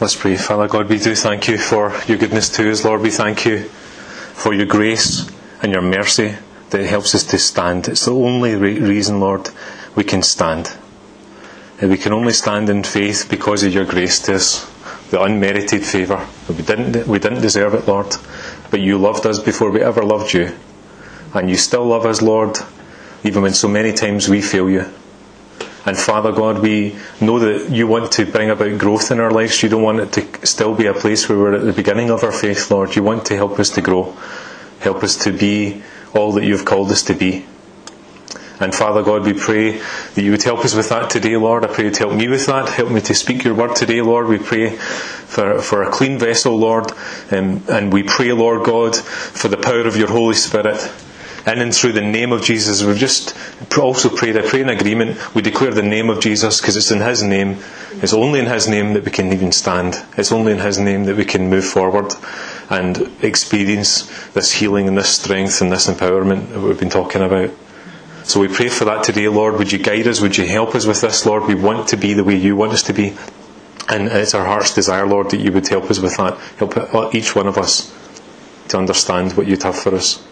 Let's pray. Father God, we do thank you for your goodness to us, Lord. We thank you for your grace and your mercy that helps us to stand. It's the only re- reason, Lord, we can stand. And we can only stand in faith because of your grace to us, the unmerited favour. We didn't, we didn't deserve it, Lord, but you loved us before we ever loved you. And you still love us, Lord, even when so many times we fail you. And Father God, we know that you want to bring about growth in our lives. You don't want it to still be a place where we're at the beginning of our faith, Lord. You want to help us to grow, help us to be all that you've called us to be. And Father God, we pray that you would help us with that today, Lord. I pray you'd help me with that. Help me to speak your word today, Lord. We pray for, for a clean vessel, Lord. Um, and we pray, Lord God, for the power of your Holy Spirit. In and through the name of Jesus, we've just also prayed, I pray in agreement, we declare the name of Jesus because it's in His name. It's only in His name that we can even stand. It's only in His name that we can move forward and experience this healing and this strength and this empowerment that we've been talking about. So we pray for that today, Lord. Would you guide us? Would you help us with this, Lord? We want to be the way you want us to be. And it's our heart's desire, Lord, that you would help us with that. Help uh, each one of us to understand what you'd have for us.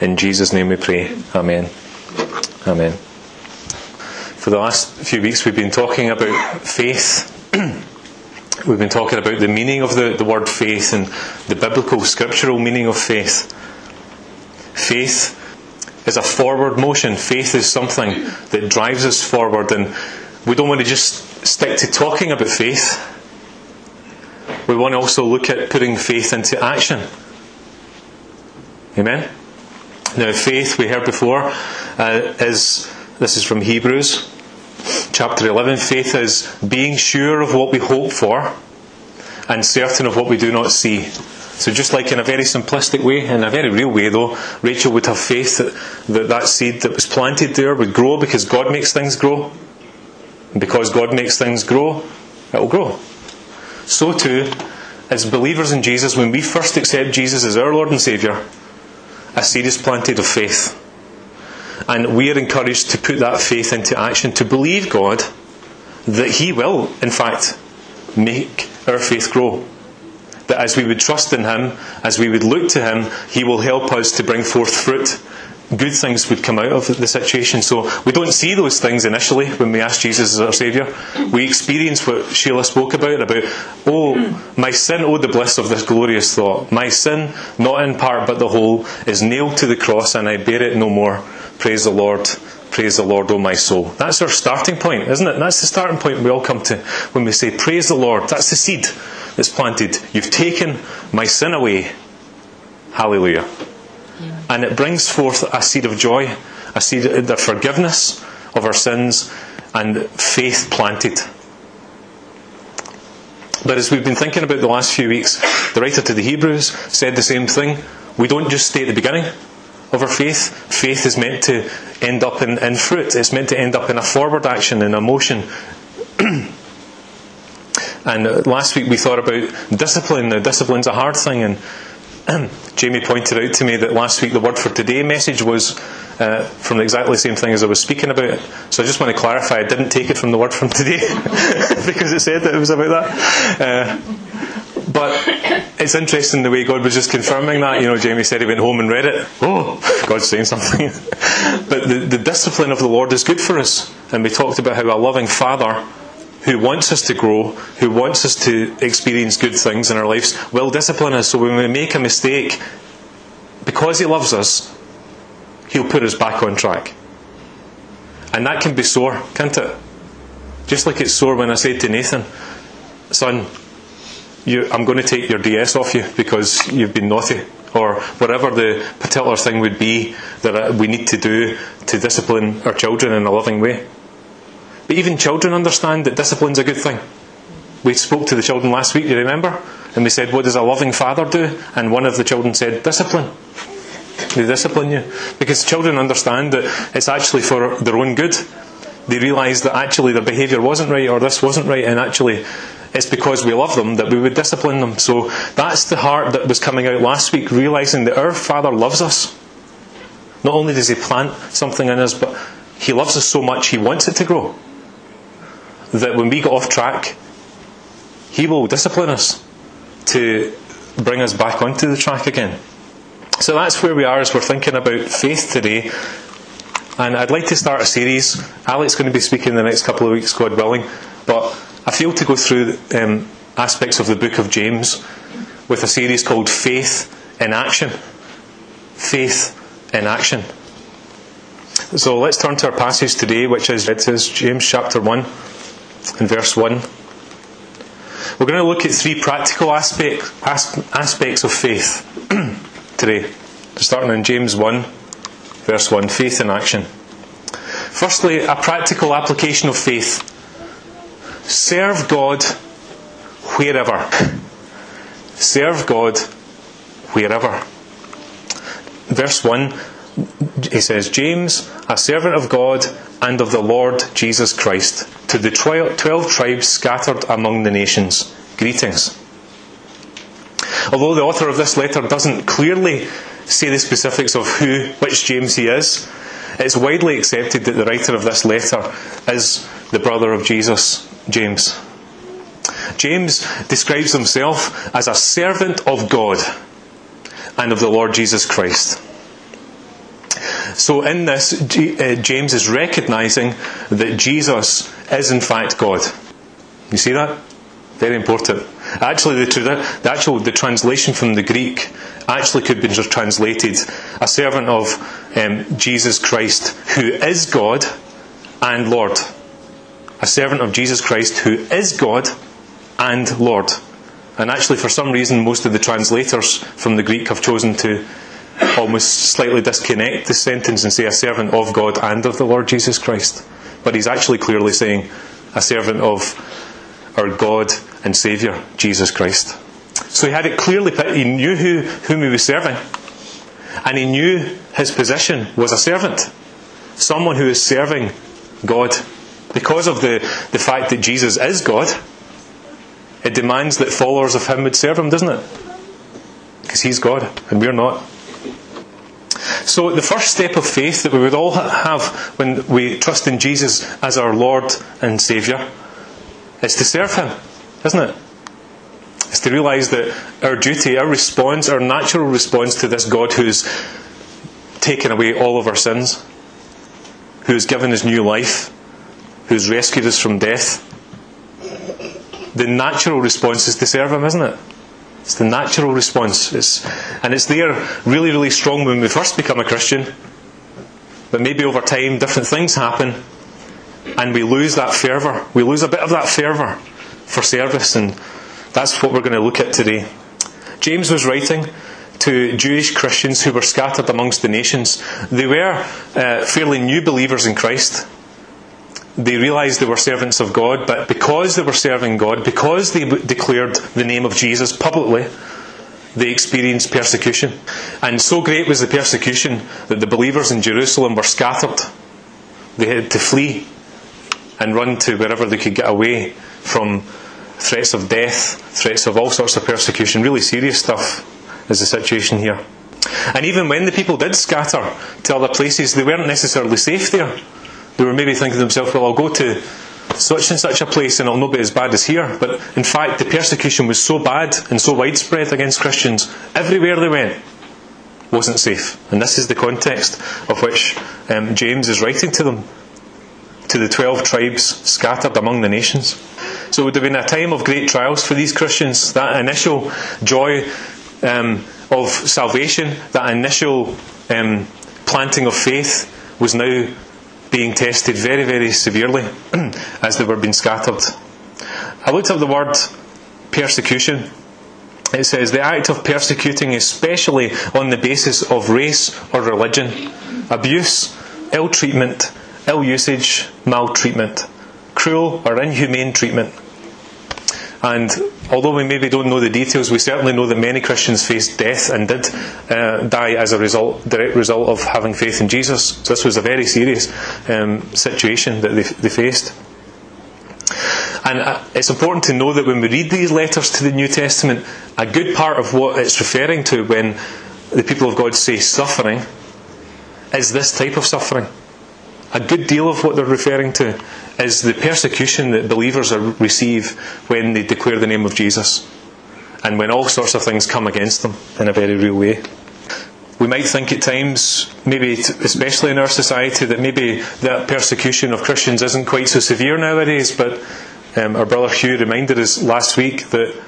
In Jesus' name we pray. Amen. Amen. For the last few weeks, we've been talking about faith. we've been talking about the meaning of the, the word faith and the biblical, scriptural meaning of faith. Faith is a forward motion. Faith is something that drives us forward, and we don't want to just stick to talking about faith. We want to also look at putting faith into action. Amen? Now, faith, we heard before, uh, is this is from Hebrews chapter 11. Faith is being sure of what we hope for and certain of what we do not see. So, just like in a very simplistic way, in a very real way though, Rachel would have faith that that, that seed that was planted there would grow because God makes things grow. And because God makes things grow, it will grow. So too, as believers in Jesus, when we first accept Jesus as our Lord and Saviour, a is planted of faith. And we are encouraged to put that faith into action, to believe God that He will, in fact, make our faith grow. That as we would trust in Him, as we would look to Him, He will help us to bring forth fruit. Good things would come out of the situation. So we don't see those things initially when we ask Jesus as our Saviour. We experience what Sheila spoke about, about, oh, my sin, oh, the bliss of this glorious thought. My sin, not in part but the whole, is nailed to the cross and I bear it no more. Praise the Lord. Praise the Lord, O my soul. That's our starting point, isn't it? That's the starting point we all come to when we say, Praise the Lord. That's the seed that's planted. You've taken my sin away. Hallelujah. And it brings forth a seed of joy, a seed of the forgiveness of our sins, and faith planted. But as we've been thinking about the last few weeks, the writer to the Hebrews said the same thing. We don't just stay at the beginning of our faith. Faith is meant to end up in, in fruit, it's meant to end up in a forward action, in a motion. and uh, last week we thought about discipline. Now, discipline's a hard thing, and Jamie pointed out to me that last week the word for today message was uh, from exactly the same thing as I was speaking about. So I just want to clarify, I didn't take it from the word from today because it said that it was about that. Uh, but it's interesting the way God was just confirming that. You know, Jamie said he went home and read it. Oh, God's saying something. but the, the discipline of the Lord is good for us. And we talked about how a loving Father who wants us to grow, who wants us to experience good things in our lives, will discipline us. So when we make a mistake, because He loves us, He'll put us back on track. And that can be sore, can't it? Just like it's sore when I said to Nathan, Son, you, I'm going to take your DS off you because you've been naughty, or whatever the particular thing would be that uh, we need to do to discipline our children in a loving way. But even children understand that discipline's a good thing. We spoke to the children last week, you remember? And we said, What does a loving father do? And one of the children said, Discipline. They discipline you. Because children understand that it's actually for their own good. They realise that actually their behaviour wasn't right or this wasn't right, and actually it's because we love them that we would discipline them. So that's the heart that was coming out last week, realising that our Father loves us. Not only does He plant something in us, but He loves us so much He wants it to grow. That when we get off track, He will discipline us to bring us back onto the track again. So that's where we are as we're thinking about faith today. And I'd like to start a series. Alec's going to be speaking in the next couple of weeks, God willing. But I feel to go through um, aspects of the book of James with a series called Faith in Action. Faith in Action. So let's turn to our passage today, which is it is James chapter 1 and verse 1. We're going to look at three practical aspect, aspects of faith today. Starting in James 1, verse 1 faith in action. Firstly, a practical application of faith. Serve God wherever. Serve God wherever. Verse 1, he says, James, a servant of God and of the Lord Jesus Christ, to the twelve tribes scattered among the nations, greetings. Although the author of this letter doesn't clearly say the specifics of who, which James he is, it's widely accepted that the writer of this letter is the brother of Jesus, James. James describes himself as a servant of God and of the Lord Jesus Christ. So, in this, uh, James is recognizing that Jesus is in fact God. You see that? Very important. Actually, the, the, actual the translation from the Greek actually could be translated a servant of um, Jesus Christ who is God and Lord. A servant of Jesus Christ who is God and Lord. And actually, for some reason, most of the translators from the Greek have chosen to almost slightly disconnect the sentence and say a servant of God and of the Lord Jesus Christ. But he's actually clearly saying a servant of our God and Saviour, Jesus Christ. So he had it clearly he knew who, whom he was serving. And he knew his position was a servant. Someone who is serving God. Because of the, the fact that Jesus is God, it demands that followers of him would serve him, doesn't it? Because he's God and we're not. So, the first step of faith that we would all have when we trust in Jesus as our Lord and Saviour is to serve Him, isn't it? It's to realise that our duty, our response, our natural response to this God who's taken away all of our sins, who's given us new life, who's rescued us from death, the natural response is to serve Him, isn't it? It's the natural response. It's, and it's there really, really strong when we first become a Christian. But maybe over time, different things happen, and we lose that fervour. We lose a bit of that fervour for service, and that's what we're going to look at today. James was writing to Jewish Christians who were scattered amongst the nations. They were uh, fairly new believers in Christ they realised they were servants of God, but because they were serving God, because they declared the name of Jesus publicly, they experienced persecution. And so great was the persecution that the believers in Jerusalem were scattered. They had to flee and run to wherever they could get away from threats of death, threats of all sorts of persecution. Really serious stuff is the situation here. And even when the people did scatter to other places, they weren't necessarily safe there. They were maybe thinking to themselves, well, I'll go to such and such a place and it'll not be as bad as here. But in fact, the persecution was so bad and so widespread against Christians, everywhere they went wasn't safe. And this is the context of which um, James is writing to them, to the 12 tribes scattered among the nations. So it would have been a time of great trials for these Christians. That initial joy um, of salvation, that initial um, planting of faith was now being tested very, very severely as they were being scattered. I looked up the word persecution. It says the act of persecuting, especially on the basis of race or religion, abuse, ill treatment, ill usage, maltreatment, cruel or inhumane treatment. And although we maybe don't know the details, we certainly know that many Christians faced death and did uh, die as a result, direct result of having faith in Jesus. So this was a very serious um, situation that they, they faced. And uh, it's important to know that when we read these letters to the New Testament, a good part of what it's referring to when the people of God say suffering is this type of suffering. A good deal of what they're referring to is the persecution that believers receive when they declare the name of Jesus and when all sorts of things come against them in a very real way. We might think at times, maybe especially in our society, that maybe that persecution of Christians isn't quite so severe nowadays, but um, our brother Hugh reminded us last week that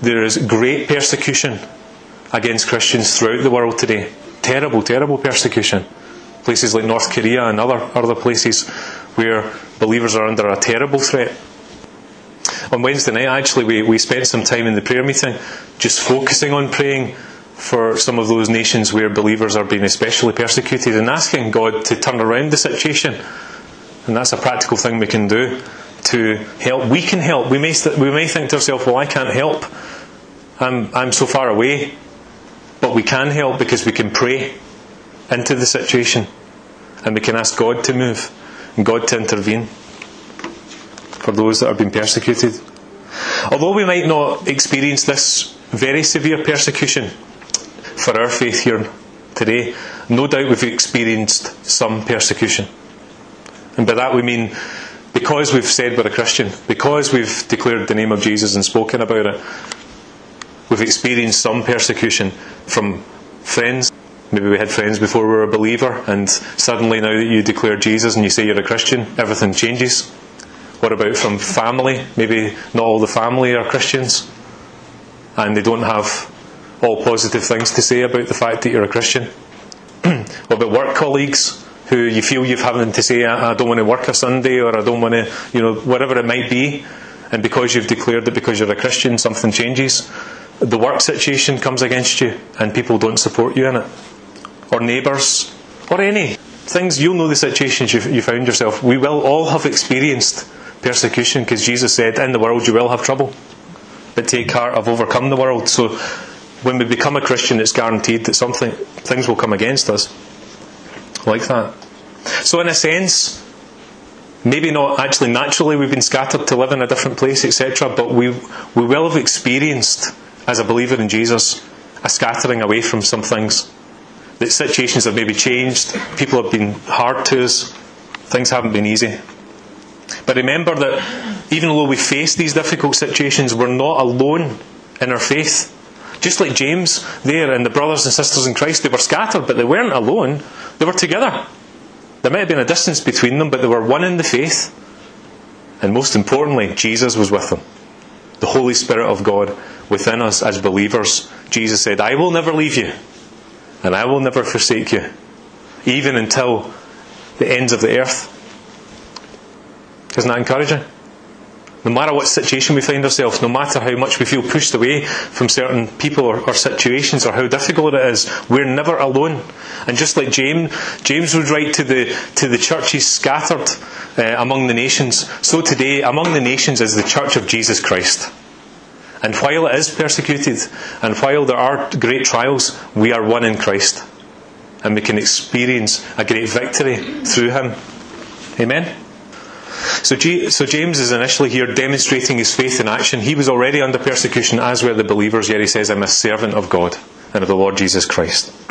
there is great persecution against Christians throughout the world today. Terrible, terrible persecution. Places like North Korea and other, other places where believers are under a terrible threat. On Wednesday night, actually, we, we spent some time in the prayer meeting just focusing on praying for some of those nations where believers are being especially persecuted and asking God to turn around the situation. And that's a practical thing we can do to help. We can help. We may, we may think to ourselves, well, I can't help. I'm, I'm so far away. But we can help because we can pray into the situation and we can ask God to move God to intervene for those that are being persecuted. Although we might not experience this very severe persecution for our faith here today, no doubt we've experienced some persecution. And by that we mean because we've said we're a Christian, because we've declared the name of Jesus and spoken about it, we've experienced some persecution from friends. Maybe we had friends before we were a believer, and suddenly now that you declare Jesus and you say you're a Christian, everything changes. What about from family? Maybe not all the family are Christians, and they don't have all positive things to say about the fact that you're a Christian. what about work colleagues? who you feel you've having to say, I, don't want to work a Sunday or I don't want to, you know, whatever it might be. And because you've declared that because you're a Christian, something changes. The work situation comes against you and people don't support you in it. Or neighbours, or any things, you'll know the situations you, you found yourself. We will all have experienced persecution because Jesus said, In the world you will have trouble. But take heart, I've overcome the world. So when we become a Christian, it's guaranteed that something things will come against us like that. So, in a sense, maybe not actually naturally we've been scattered to live in a different place, etc., but we, we will have experienced, as a believer in Jesus, a scattering away from some things. That situations have maybe changed, people have been hard to us, things haven't been easy. But remember that even though we face these difficult situations, we're not alone in our faith. Just like James there and the brothers and sisters in Christ, they were scattered, but they weren't alone. They were together. There might have been a distance between them, but they were one in the faith. And most importantly, Jesus was with them. The Holy Spirit of God within us as believers. Jesus said, I will never leave you, and I will never forsake you, even until the ends of the earth. Isn't that encouraging? No matter what situation we find ourselves, no matter how much we feel pushed away from certain people or, or, situations or how difficult it is, we're never alone. And just like James, James would write to the, to the churches scattered uh, among the nations, so today among the nations is the church of Jesus Christ. And while it is persecuted, and while there are great trials, we are one in Christ. And we can experience a great victory through Him. Amen? So, G- so James is initially here demonstrating his faith in action. He was already under persecution, as were the believers, yet he says, I'm a servant of God and of the Lord Jesus Christ.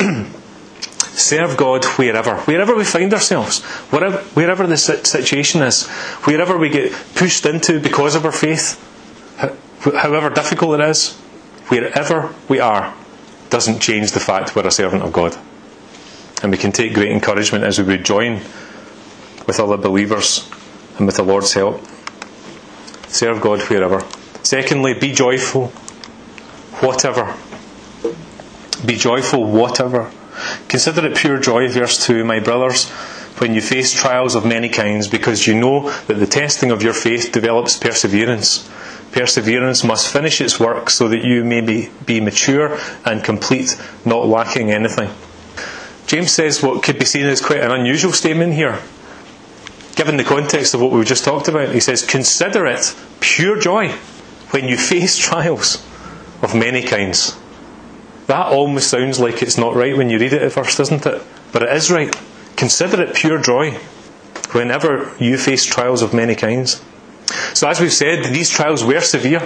Serve God wherever, wherever we find ourselves, wherever, wherever the situation is, wherever we get pushed into because of our faith, however difficult it is, wherever we are, doesn't change the fact we're a servant of God. And we can take great encouragement as we would join with other believers and with the Lord's help. Serve God wherever. Secondly, be joyful, whatever. Be joyful, whatever. Consider it pure joy, verse 2, my brothers, when you face trials of many kinds, because you know that the testing of your faith develops perseverance. Perseverance must finish its work so that you may be, be mature and complete, not lacking anything. James says what could be seen as quite an unusual statement here given the context of what we've just talked about. He says, Consider it pure joy when you face trials of many kinds. That almost sounds like it's not right when you read it at first, doesn't it? But it is right. Consider it pure joy whenever you face trials of many kinds. So, as we've said, these trials were severe.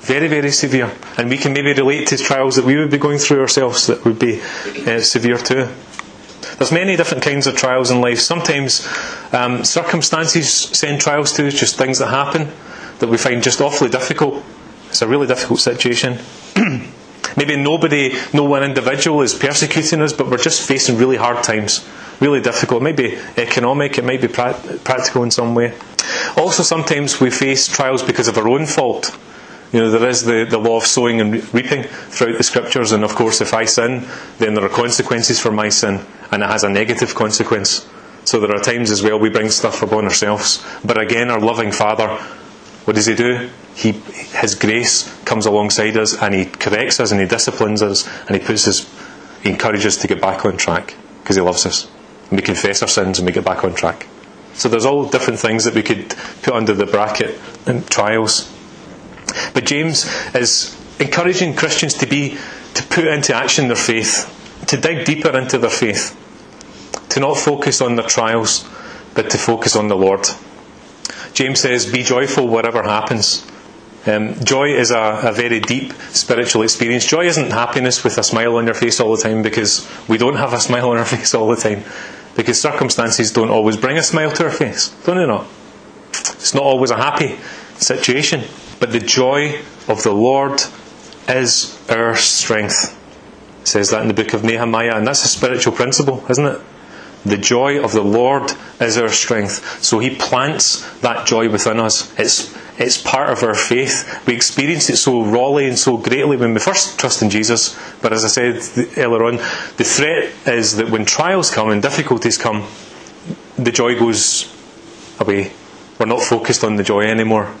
Very, very severe. And we can maybe relate to trials that we would be going through ourselves that would be uh, severe too. There's many different kinds of trials in life. Sometimes um, circumstances send trials to us, just things that happen that we find just awfully difficult. It's a really difficult situation. Maybe nobody, no one individual is persecuting us, but we're just facing really hard times. Really difficult. It might be economic, it might be pra- practical in some way. Also, sometimes we face trials because of our own fault. You know, there is the, the law of sowing and reaping throughout the scriptures, and of course, if I sin, then there are consequences for my sin, and it has a negative consequence. So there are times as well we bring stuff upon ourselves. But again, our loving Father, what does He do? He, His grace comes alongside us, and He corrects us, and He disciplines us, and He puts us, He encourages us to get back on track because He loves us. And we confess our sins and we get back on track. So there's all different things that we could put under the bracket and trials. But James is encouraging Christians to be to put into action their faith, to dig deeper into their faith, to not focus on their trials, but to focus on the Lord. James says, Be joyful whatever happens. Um, joy is a, a, very deep spiritual experience. Joy isn't happiness with a smile on your face all the time because we don't have a smile on our face all the time. Because circumstances don't always bring a smile to our face, don't they not? It's not always a happy situation. But the joy of the Lord is our strength. It says that in the book of Nehemiah, and that's a spiritual principle, isn't it? The joy of the Lord is our strength. So He plants that joy within us. It's, it's part of our faith. We experience it so rawly and so greatly when we first trust in Jesus. But as I said earlier on, the threat is that when trials come and difficulties come, the joy goes away. We're not focused on the joy anymore.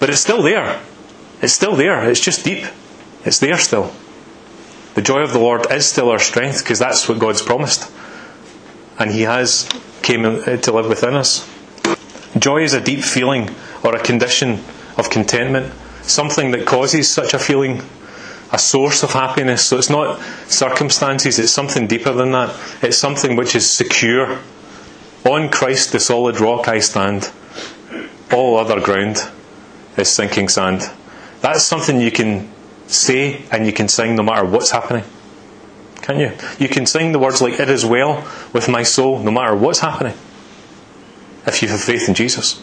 But it's still there. It's still there. It's just deep. It's there still. The joy of the Lord is still our strength because that's what God's promised. And He has came to live within us. Joy is a deep feeling or a condition of contentment, something that causes such a feeling, a source of happiness. So it's not circumstances, it's something deeper than that. It's something which is secure. On Christ, the solid rock, I stand. All other ground is sinking sand. That's something you can say and you can sing no matter what's happening. Can you? You can sing the words like, It is well with my soul, no matter what's happening. If you have faith in Jesus.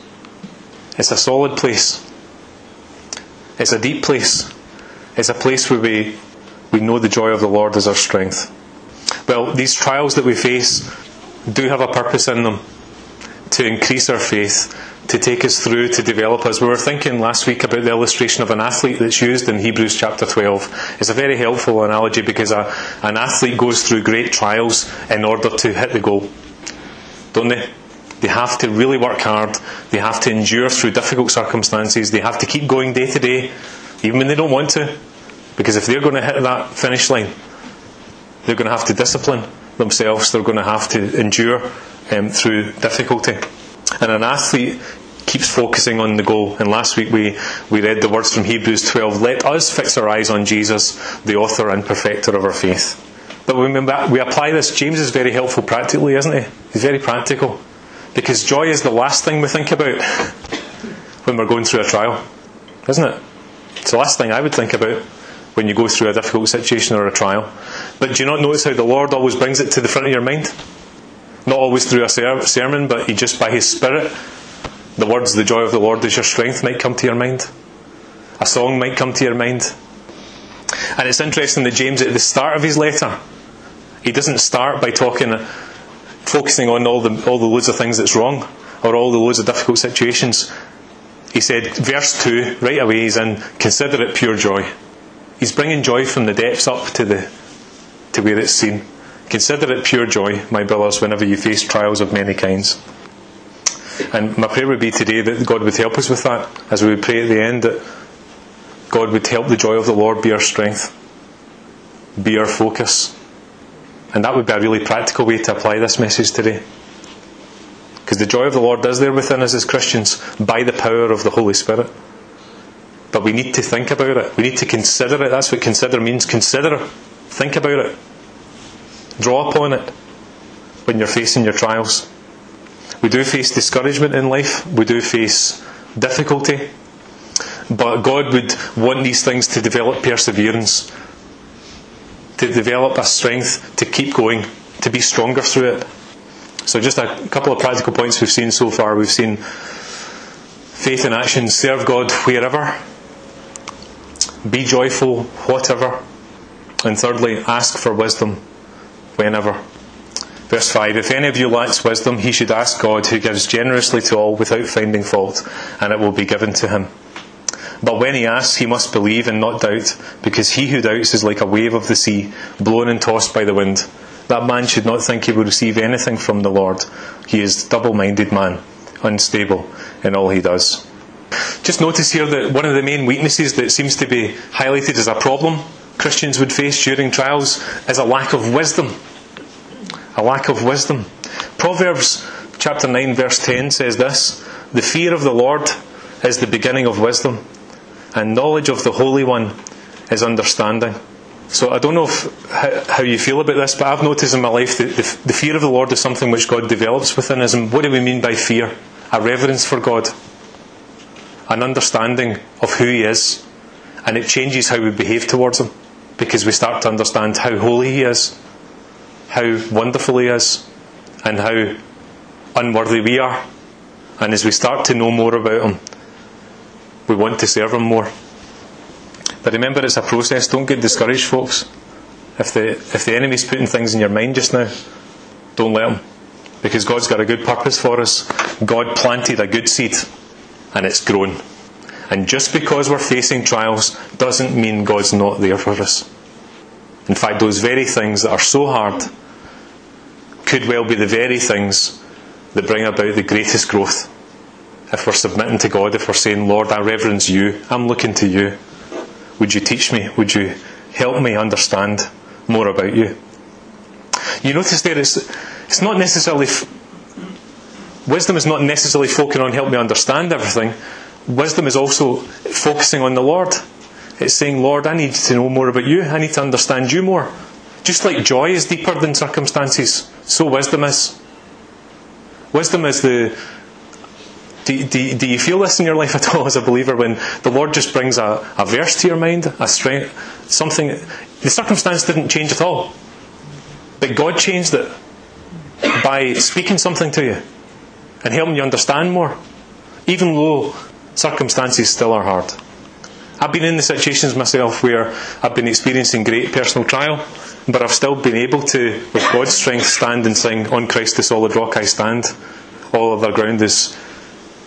It's a solid place. It's a deep place. It's a place where we, we know the joy of the Lord is our strength. Well, these trials that we face do have a purpose in them to increase our faith to take us through, to develop us. We were thinking last week about the illustration of an athlete that's used in Hebrews chapter 12. It's a very helpful analogy because a, an athlete goes through great trials in order to hit the goal. Don't they? They have to really work hard. They have to endure through difficult circumstances. They have to keep going day to day, even when they don't want to. Because if they're going to hit that finish line, they're going to have to discipline themselves. They're going to have to endure um, through difficulty. And an athlete keeps focusing on the goal. And last week we, we read the words from Hebrews 12 Let us fix our eyes on Jesus, the author and perfecter of our faith. But when we apply this, James is very helpful practically, isn't he? He's very practical. Because joy is the last thing we think about when we're going through a trial, isn't it? It's the last thing I would think about when you go through a difficult situation or a trial. But do you not notice how the Lord always brings it to the front of your mind? Not always through a sermon, but He just by His Spirit the words, the joy of the Lord is your strength, might come to your mind. A song might come to your mind. And it's interesting that James, at the start of his letter, he doesn't start by talking, focusing on all the, all the loads of things that's wrong, or all the loads of difficult situations. He said, verse 2, right away, he's in, consider it pure joy. He's bringing joy from the depths up to, the, to where it's seen. Consider it pure joy, my brothers, whenever you face trials of many kinds. And my prayer would be today that God would help us with that as we would pray at the end that God would help the joy of the Lord be our strength, be our focus. And that would be a really practical way to apply this message today. Because the joy of the Lord is there within us as Christians by the power of the Holy Spirit. But we need to think about it. We need to consider it. That's what consider means. Consider. Think about it. Draw upon it when you're facing your trials. We do face discouragement in life, we do face difficulty, but God would want these things to develop perseverance, to develop a strength to keep going, to be stronger through it. So, just a couple of practical points we've seen so far. We've seen faith in action, serve God wherever, be joyful, whatever. And thirdly, ask for wisdom whenever. Verse 5 If any of you lacks wisdom, he should ask God, who gives generously to all without finding fault, and it will be given to him. But when he asks, he must believe and not doubt, because he who doubts is like a wave of the sea, blown and tossed by the wind. That man should not think he will receive anything from the Lord. He is double minded man, unstable in all he does. Just notice here that one of the main weaknesses that seems to be highlighted as a problem Christians would face during trials is a lack of wisdom. A lack of wisdom. Proverbs chapter 9 verse 10 says this, The fear of the Lord is the beginning of wisdom, and knowledge of the Holy One is understanding. So I don't know if, how, you feel about this, but I've noticed in my life that the, the fear of the Lord is something which God develops within us. And what do we mean by fear? A reverence for God, an understanding of who He is, and it changes how we behave towards Him because we start to understand how holy He is, how wonderful He is, and how unworthy we are. And as we start to know more about Him, we want to serve Him more. But remember, it's a process. Don't get discouraged, folks. If the, if the enemy's putting things in your mind just now, don't let him. Because God's got a good purpose for us. God planted a good seed, and it's grown. And just because we're facing trials doesn't mean God's not there for us. In fact, those very things that are so hard could well be the very things that bring about the greatest growth. If we're submitting to God, if we're saying, Lord, I reverence you, I'm looking to you. Would you teach me? Would you help me understand more about you? You notice there it's, it's not necessarily, wisdom is not necessarily focusing on help me understand everything. Wisdom is also focusing on the Lord. It's saying, Lord, I need to know more about you. I need to understand you more. Just like joy is deeper than circumstances, so wisdom is. Wisdom is the. Do, do, do you feel this in your life at all as a believer when the Lord just brings a, a verse to your mind, a strength, something. The circumstance didn't change at all, but God changed it by speaking something to you and helping you understand more, even though circumstances still are hard. I've been in the situations myself where I've been experiencing great personal trial, but I've still been able to, with God's strength, stand and sing, On Christ the solid rock I stand. All other ground is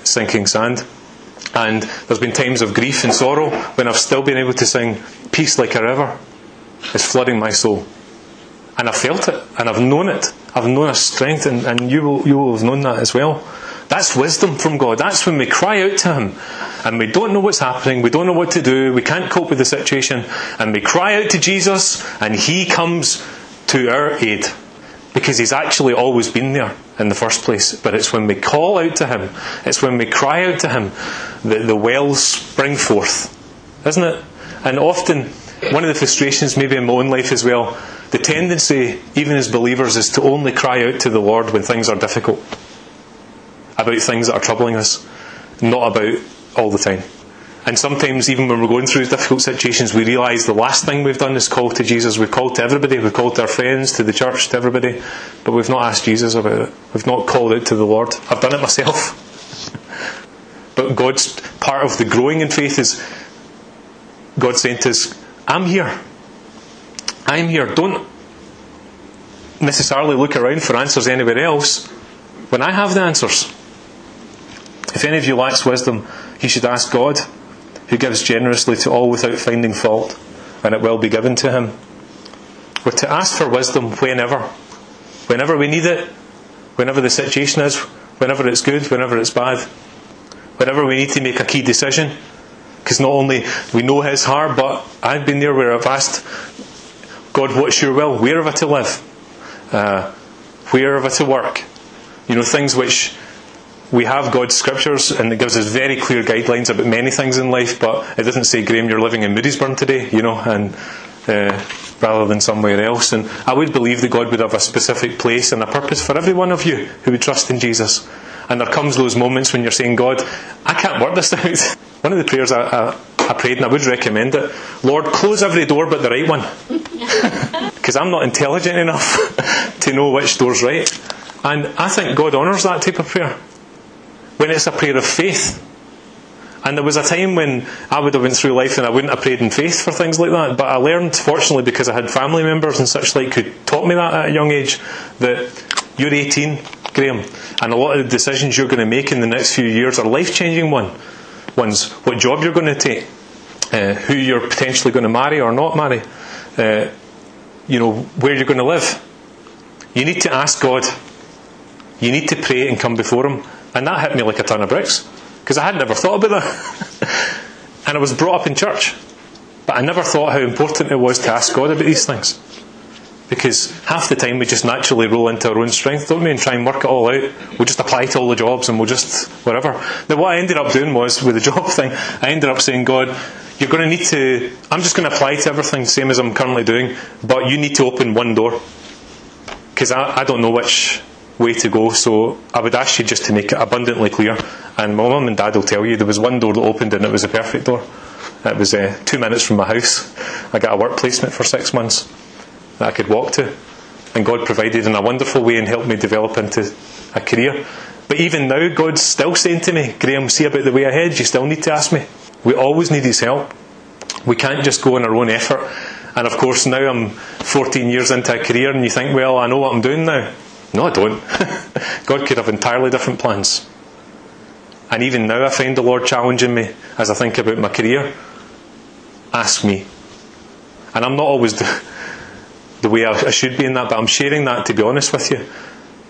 sinking sand. And there's been times of grief and sorrow when I've still been able to sing, Peace like a river is flooding my soul. And I've felt it, and I've known it. I've known a strength, and, and you, will, you will have known that as well. That's wisdom from God. That's when we cry out to Him and we don't know what's happening, we don't know what to do, we can't cope with the situation, and we cry out to Jesus and He comes to our aid because He's actually always been there in the first place. But it's when we call out to Him, it's when we cry out to Him that the wells spring forth, isn't it? And often, one of the frustrations, maybe in my own life as well, the tendency, even as believers, is to only cry out to the Lord when things are difficult about things that are troubling us, not about all the time. And sometimes, even when we're going through difficult situations, we realise the last thing we've done is call to Jesus. We've called to everybody, we've called to our friends, to the church, to everybody, but we've not asked Jesus about it. We've not called out to the Lord. I've done it myself. but God's part of the growing in faith is God saying to us, I'm here. I'm here. Don't necessarily look around for answers anywhere else when I have the answers. If any of you lacks wisdom, he should ask God, who gives generously to all without finding fault, and it will be given to him. We're to ask for wisdom whenever. Whenever we need it, whenever the situation is, whenever it's good, whenever it's bad. Whenever we need to make a key decision. Because not only we know his heart, but I've been there where I've asked God, what's your will? Where am I to live? Uh, where am I to work? You know, things which we have God's scriptures and it gives us very clear guidelines about many things in life, but it doesn't say, Graham, you're living in Moodiesburn today, you know, and uh, rather than somewhere else. And I would believe that God would have a specific place and a purpose for every one of you who would trust in Jesus. And there comes those moments when you're saying, God, I can't work this out. One of the prayers I, I, I prayed, and I would recommend it Lord, close every door but the right one. Because I'm not intelligent enough to know which door's right. And I think God honours that type of prayer. When it's a prayer of faith. And there was a time when I would have went through life and I wouldn't have prayed in faith for things like that. But I learned, fortunately, because I had family members and such like who taught me that at a young age, that you're 18, Graham, and a lot of the decisions you're going to make in the next few years are life-changing one. ones. What job you're going to take, uh, who you're potentially going to marry or not marry, uh, you know, where you're going to live. You need to ask God. You need to pray and come before Him. And that hit me like a ton of bricks. Because I had never thought about that. and I was brought up in church. But I never thought how important it was to ask God about these things. Because half the time we just naturally roll into our own strength, don't we, and try and work it all out. We'll just apply to all the jobs and we'll just whatever. Now, what I ended up doing was, with the job thing, I ended up saying, God, you're going to need to, I'm just going to apply to everything, same as I'm currently doing, but you need to open one door. Because I, I don't know which way to go, so I would ask you just to make it abundantly clear. And my mum and dad will tell you there was one door that opened and it was a perfect door. It was uh, two minutes from my house. I got a work placement for six months that I could walk to. And God provided in a wonderful way and helped me develop into a career. But even now, God's still saying to me, Graham, see about the way ahead, you still need to ask me. We always need His help. We can't just go on our own effort. And of course, now I'm 14 years into a career, and you think, well, I know what I'm doing now. No, I don't. God could have entirely different plans. And even now, I find the Lord challenging me as I think about my career. Ask me. And I'm not always the, the way I should be in that, but I'm sharing that to be honest with you.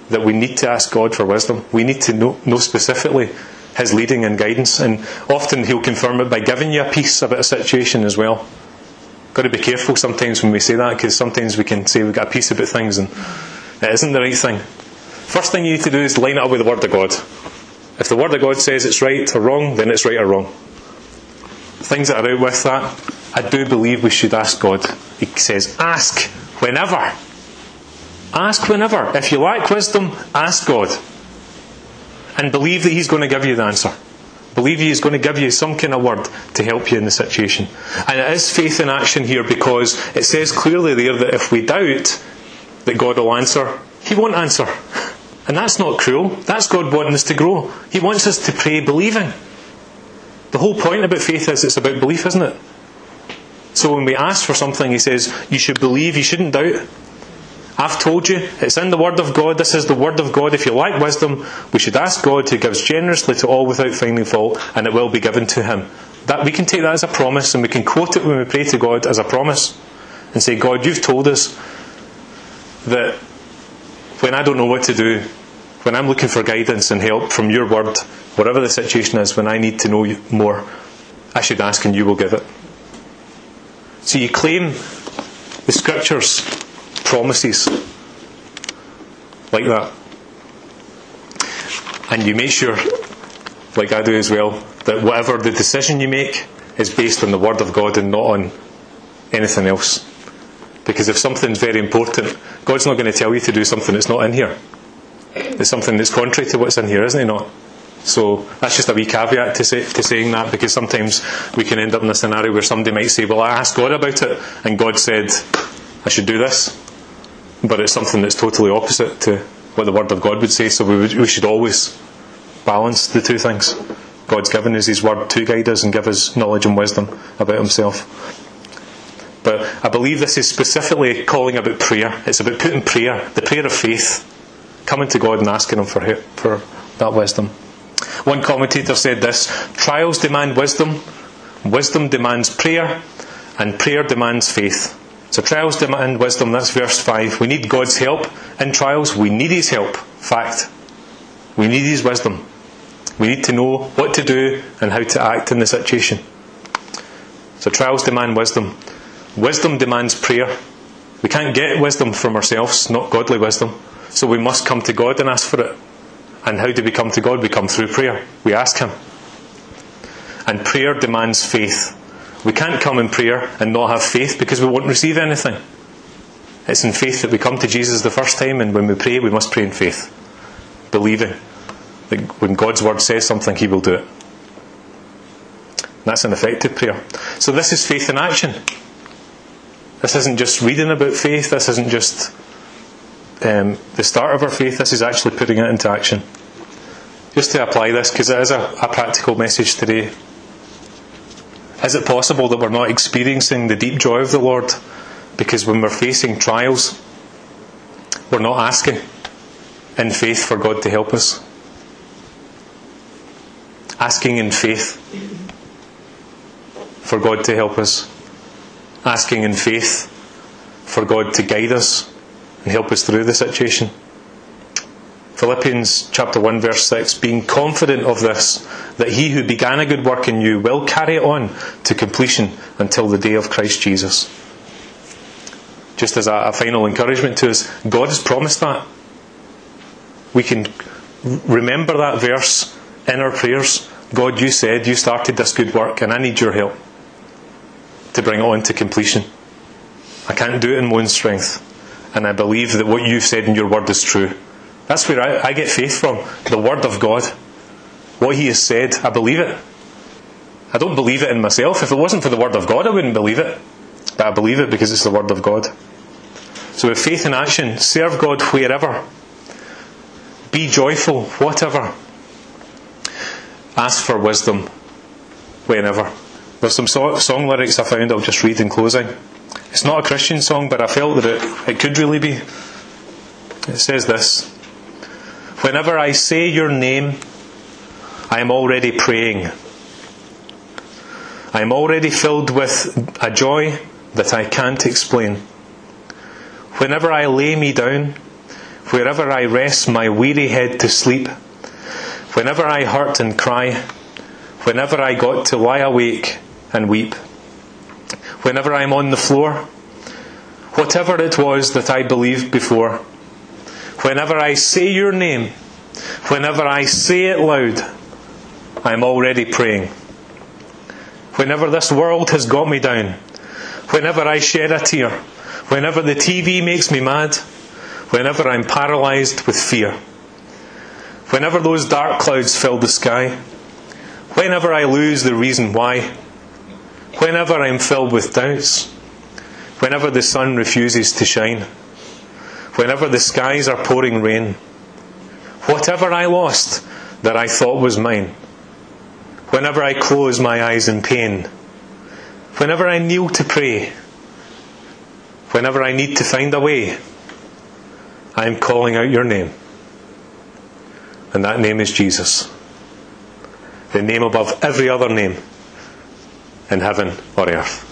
That we need to ask God for wisdom. We need to know, know specifically His leading and guidance. And often He'll confirm it by giving you a peace about a situation as well. Got to be careful sometimes when we say that because sometimes we can say we've got a peace about things and it isn't the right thing. First thing you need to do is line it up with the Word of God. If the Word of God says it's right or wrong, then it's right or wrong. Things that are out with that, I do believe we should ask God. He says, ask whenever. Ask whenever. If you lack wisdom, ask God. And believe that He's going to give you the answer. Believe He is going to give you some kind of word to help you in the situation. And it is faith in action here because it says clearly there that if we doubt that God will answer, He won't answer. And that's not cruel. That's God wanting us to grow. He wants us to pray believing. The whole point about faith is it's about belief, isn't it? So when we ask for something, He says, you should believe, you shouldn't doubt. I've told you, it's in the Word of God. This is the Word of God. If you lack wisdom, we should ask God who gives generously to all without finding fault, and it will be given to Him. That we can take that as a promise, and we can quote it when we pray to God as a promise, and say, God, you've told us that when I don't know what to do, when I'm looking for guidance and help from your Word, whatever the situation is, when I need to know more, I should ask, and you will give it. So you claim the Scriptures promises like that. And you make sure, like I do as well, that whatever the decision you make is based on the Word of God and not on anything else. Because if something's very important, God's not going to tell you to do something that's not in here. It's something that's contrary to what's in here, isn't it not? So that's just a wee caveat to, say, to saying that because sometimes we can end up in a scenario where somebody might say, Well, I asked God about it, and God said, I should do this. But it's something that's totally opposite to what the Word of God would say, so we, would, we should always balance the two things. God's given us His Word to guide us and give us knowledge and wisdom about Himself. But I believe this is specifically calling about prayer. It's about putting prayer, the prayer of faith, coming to God and asking Him for, for that wisdom. One commentator said this Trials demand wisdom, wisdom demands prayer, and prayer demands faith. So trials demand wisdom, that's verse 5. We need God's help in trials, we need His help. Fact. We need His wisdom. We need to know what to do and how to act in the situation. So trials demand wisdom. Wisdom demands prayer. We can't get wisdom from ourselves, not godly wisdom. So we must come to God and ask for it. And how do we come to God? We come through prayer. We ask Him. And prayer demands faith. We can't come in prayer and not have faith because we won't receive anything. It's in faith that we come to Jesus the first time, and when we pray, we must pray in faith, believing that when God's word says something, He will do it. That's an effective prayer. So, this is faith in action. This isn't just reading about faith, this isn't just um, the start of our faith, this is actually putting it into action. Just to apply this, because it is a, a practical message today. Is it possible that we're not experiencing the deep joy of the Lord because when we're facing trials, we're not asking in faith for God to help us? Asking in faith for God to help us. Asking in faith for God to guide us and help us through the situation. Philippians chapter 1 verse 6 being confident of this that he who began a good work in you will carry it on to completion until the day of Christ Jesus. Just as a, a final encouragement to us, God has promised that. We can remember that verse in our prayers. God, you said you started this good work and I need your help to bring it on to completion. I can't do it in my own strength. And I believe that what you've said in your word is true. That's where I, I get faith from. The Word of God. What He has said, I believe it. I don't believe it in myself. If it wasn't for the Word of God, I wouldn't believe it. But I believe it because it's the Word of God. So with faith in action, serve God wherever. Be joyful, whatever. Ask for wisdom whenever. There's some so- song lyrics I found I'll just read in closing. It's not a Christian song, but I felt that it, it could really be. It says this Whenever I say your name, I am already praying. I am already filled with a joy that I can't explain. Whenever I lay me down, wherever I rest my weary head to sleep, whenever I hurt and cry, whenever I got to lie awake and weep, whenever I'm on the floor, whatever it was that I believed before, Whenever I say your name, whenever I say it loud, I'm already praying. Whenever this world has got me down, whenever I shed a tear, whenever the TV makes me mad, whenever I'm paralysed with fear, whenever those dark clouds fill the sky, whenever I lose the reason why, whenever I'm filled with doubts, whenever the sun refuses to shine, whenever the skies are pouring rain, whatever I lost that I thought was mine, whenever I close my eyes in pain, whenever I kneel to pray, whenever I need to find a way, I am calling out your name. And that name is Jesus. The name above every other name in heaven or earth.